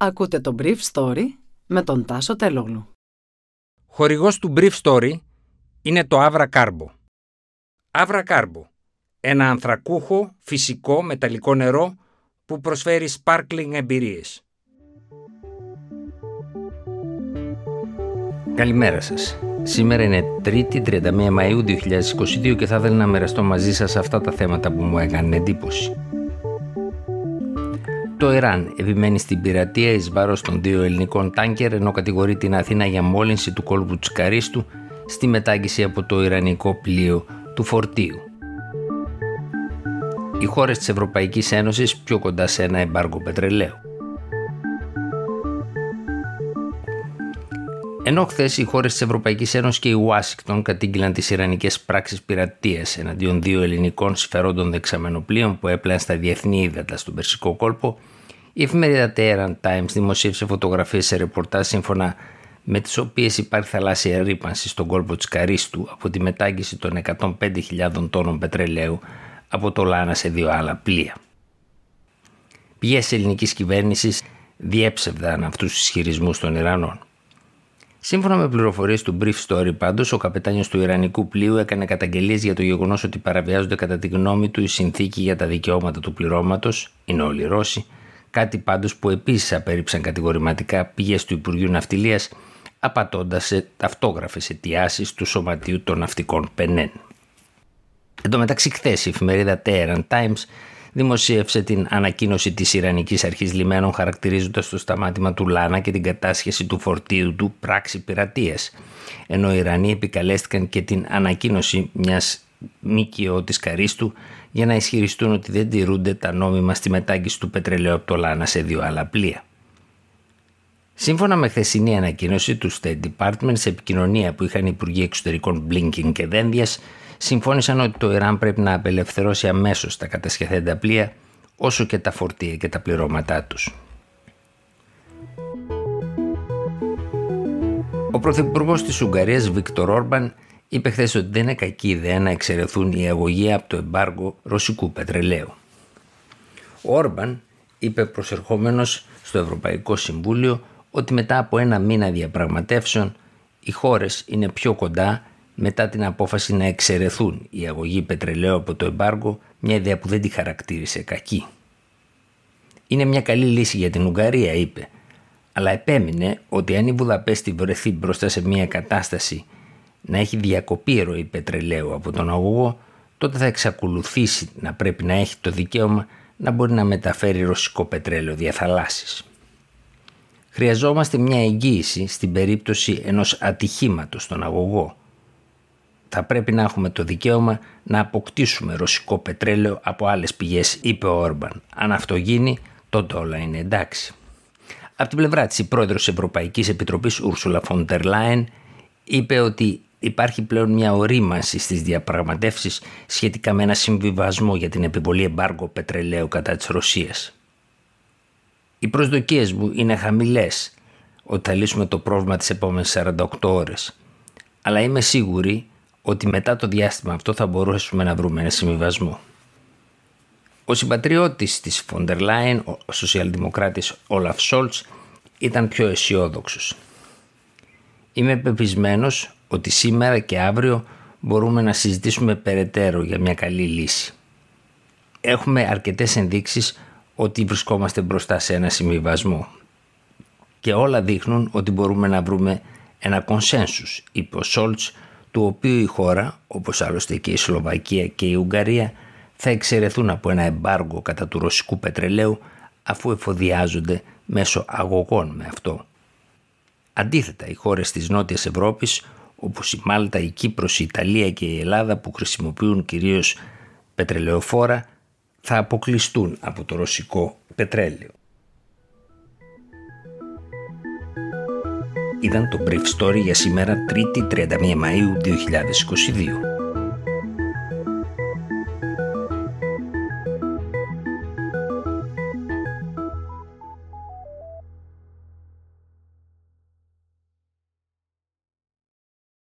Ακούτε το Brief Story με τον Τάσο Τελόγλου. Χορηγός του Brief Story είναι το Avra Carbo. Avra Carbo, ένα ανθρακούχο, φυσικό, μεταλλικό νερό που προσφέρει sparkling εμπειρίες. Καλημέρα σας. Σήμερα είναι 3η 31 Μαΐου 2022 και θα ήθελα να μοιραστώ μαζί σας αυτά τα θέματα που μου έκανε εντύπωση. Το Ιράν επιμένει στην πειρατεία εις βάρος των δύο ελληνικών τάνκερ ενώ κατηγορεί την Αθήνα για μόλυνση του κόλπου της Καρίστου στη μετάγγιση από το Ιρανικό πλοίο του φορτίου. Οι χώρες της Ευρωπαϊκής Ένωσης πιο κοντά σε ένα εμπάργο πετρελαίου. Ενώ χθες οι χώρες της Ευρωπαϊκής Ένωσης και η Ουάσιγκτον κατήγγειλαν τις Ιρανικές πράξεις πειρατείας εναντίον δύο ελληνικών συμφερόντων δεξαμενοπλοίων που έπλαν στα διεθνή ύδατα στον Περσικό κόλπο, η εφημερίδα Tehran Times δημοσίευσε φωτογραφίες σε ρεπορτάζ σύμφωνα με τις οποίες υπάρχει θαλάσσια ρήπανση στον κόλπο της Καρίστου από τη μετάγγιση των 105.000 τόνων πετρελαίου από το Λάνα σε δύο άλλα πλοία. Πηγές ελληνικής κυβέρνησης διέψευδαν αυτούς τους ισχυρισμούς των Ιρανών. Σύμφωνα με πληροφορίες του Brief Story, πάντως, ο καπετάνιος του Ιρανικού πλοίου έκανε καταγγελίες για το γεγονός ότι παραβιάζονται κατά τη γνώμη του η συνθήκη για τα δικαιώματα του πληρώματος, είναι όλοι Ρώσοι, κάτι πάντως που επίσης απέρριψαν κατηγορηματικά πηγές του Υπουργείου Ναυτιλίας, απατώντας σε ταυτόγραφες αιτιάσεις του Σωματείου των Ναυτικών Πενέν. Εν τω μεταξύ, χθες η εφημερίδα Tehran Times δημοσίευσε την ανακοίνωση της Ιρανικής Αρχής Λιμένων χαρακτηρίζοντας το σταμάτημα του Λάνα και την κατάσχεση του φορτίου του πράξη πειρατείας. Ενώ οι Ιρανοί επικαλέστηκαν και την ανακοίνωση μιας ΜΚΟ της Καρίστου για να ισχυριστούν ότι δεν τηρούνται τα νόμιμα στη μετάγγιση του πετρελαίου από το Λάνα σε δύο άλλα πλοία. Σύμφωνα με χθεσινή ανακοίνωση του State Department σε επικοινωνία που είχαν οι Υπουργοί Εξωτερικών Blinken και Δένδιας, συμφώνησαν ότι το Ιράν πρέπει να απελευθερώσει αμέσως τα κατασχεθέντα πλοία όσο και τα φορτία και τα πληρώματά τους. Ο Πρωθυπουργός της Ουγγαρίας, Βίκτορ Όρμπαν, είπε χθες ότι δεν είναι κακή ιδέα να εξαιρεθούν οι αγωγοί από το εμπάργο ρωσικού πετρελαίου. Ο Όρμπαν είπε προσερχόμενος στο Ευρωπαϊκό Συμβούλιο ότι μετά από ένα μήνα διαπραγματεύσεων οι χώρες είναι πιο κοντά μετά την απόφαση να εξαιρεθούν οι αγωγοί πετρελαίου από το εμπάργο, μια ιδέα που δεν τη χαρακτήρισε κακή. Είναι μια καλή λύση για την Ουγγαρία, είπε, αλλά επέμεινε ότι αν η Βουδαπέστη βρεθεί μπροστά σε μια κατάσταση να έχει διακοπή ροή πετρελαίου από τον αγωγό, τότε θα εξακολουθήσει να πρέπει να έχει το δικαίωμα να μπορεί να μεταφέρει ρωσικό πετρέλαιο διαθαλάσσης. Χρειαζόμαστε μια εγγύηση στην περίπτωση ενός ατυχήματος στον αγωγό, θα πρέπει να έχουμε το δικαίωμα να αποκτήσουμε ρωσικό πετρέλαιο από άλλες πηγές, είπε ο Όρμπαν. Αν αυτό γίνει, τότε όλα είναι εντάξει. Από την πλευρά της, η πρόεδρος της Ευρωπαϊκής Επιτροπής, Ούρσουλα Φοντερ Λάιν, είπε ότι υπάρχει πλέον μια ορίμανση στις διαπραγματεύσεις σχετικά με ένα συμβιβασμό για την επιβολή εμπάργου πετρελαίου κατά της Ρωσίας. Οι προσδοκίες μου είναι χαμηλές ότι θα λύσουμε το πρόβλημα τις επόμενες 48 ώρες. Αλλά είμαι σίγουρη ότι μετά το διάστημα αυτό θα μπορούσαμε να βρούμε ένα συμβιβασμό. Ο συμπατριώτης της Φοντερ Λάιν, ο σοσιαλδημοκράτης Όλαφ Σόλτς, ήταν πιο αισιόδοξος. Είμαι πεπισμένος ότι σήμερα και αύριο μπορούμε να συζητήσουμε περαιτέρω για μια καλή λύση. Έχουμε αρκετές ενδείξεις ότι βρισκόμαστε μπροστά σε ένα συμβιβασμό και όλα δείχνουν ότι μπορούμε να βρούμε ένα κονσένσους, είπε ο Σόλτς του οποίου η χώρα, όπως άλλωστε και η Σλοβακία και η Ουγγαρία, θα εξαιρεθούν από ένα εμπάργο κατά του ρωσικού πετρελαίου αφού εφοδιάζονται μέσω αγωγών με αυτό. Αντίθετα, οι χώρες της Νότιας Ευρώπης, όπως η Μάλτα, η Κύπρος, η Ιταλία και η Ελλάδα που χρησιμοποιούν κυρίως πετρελαιοφόρα, θα αποκλειστούν από το ρωσικό πετρέλαιο. Ήταν το Brief Story για σήμερα 3η 31 Μαΐου 2022.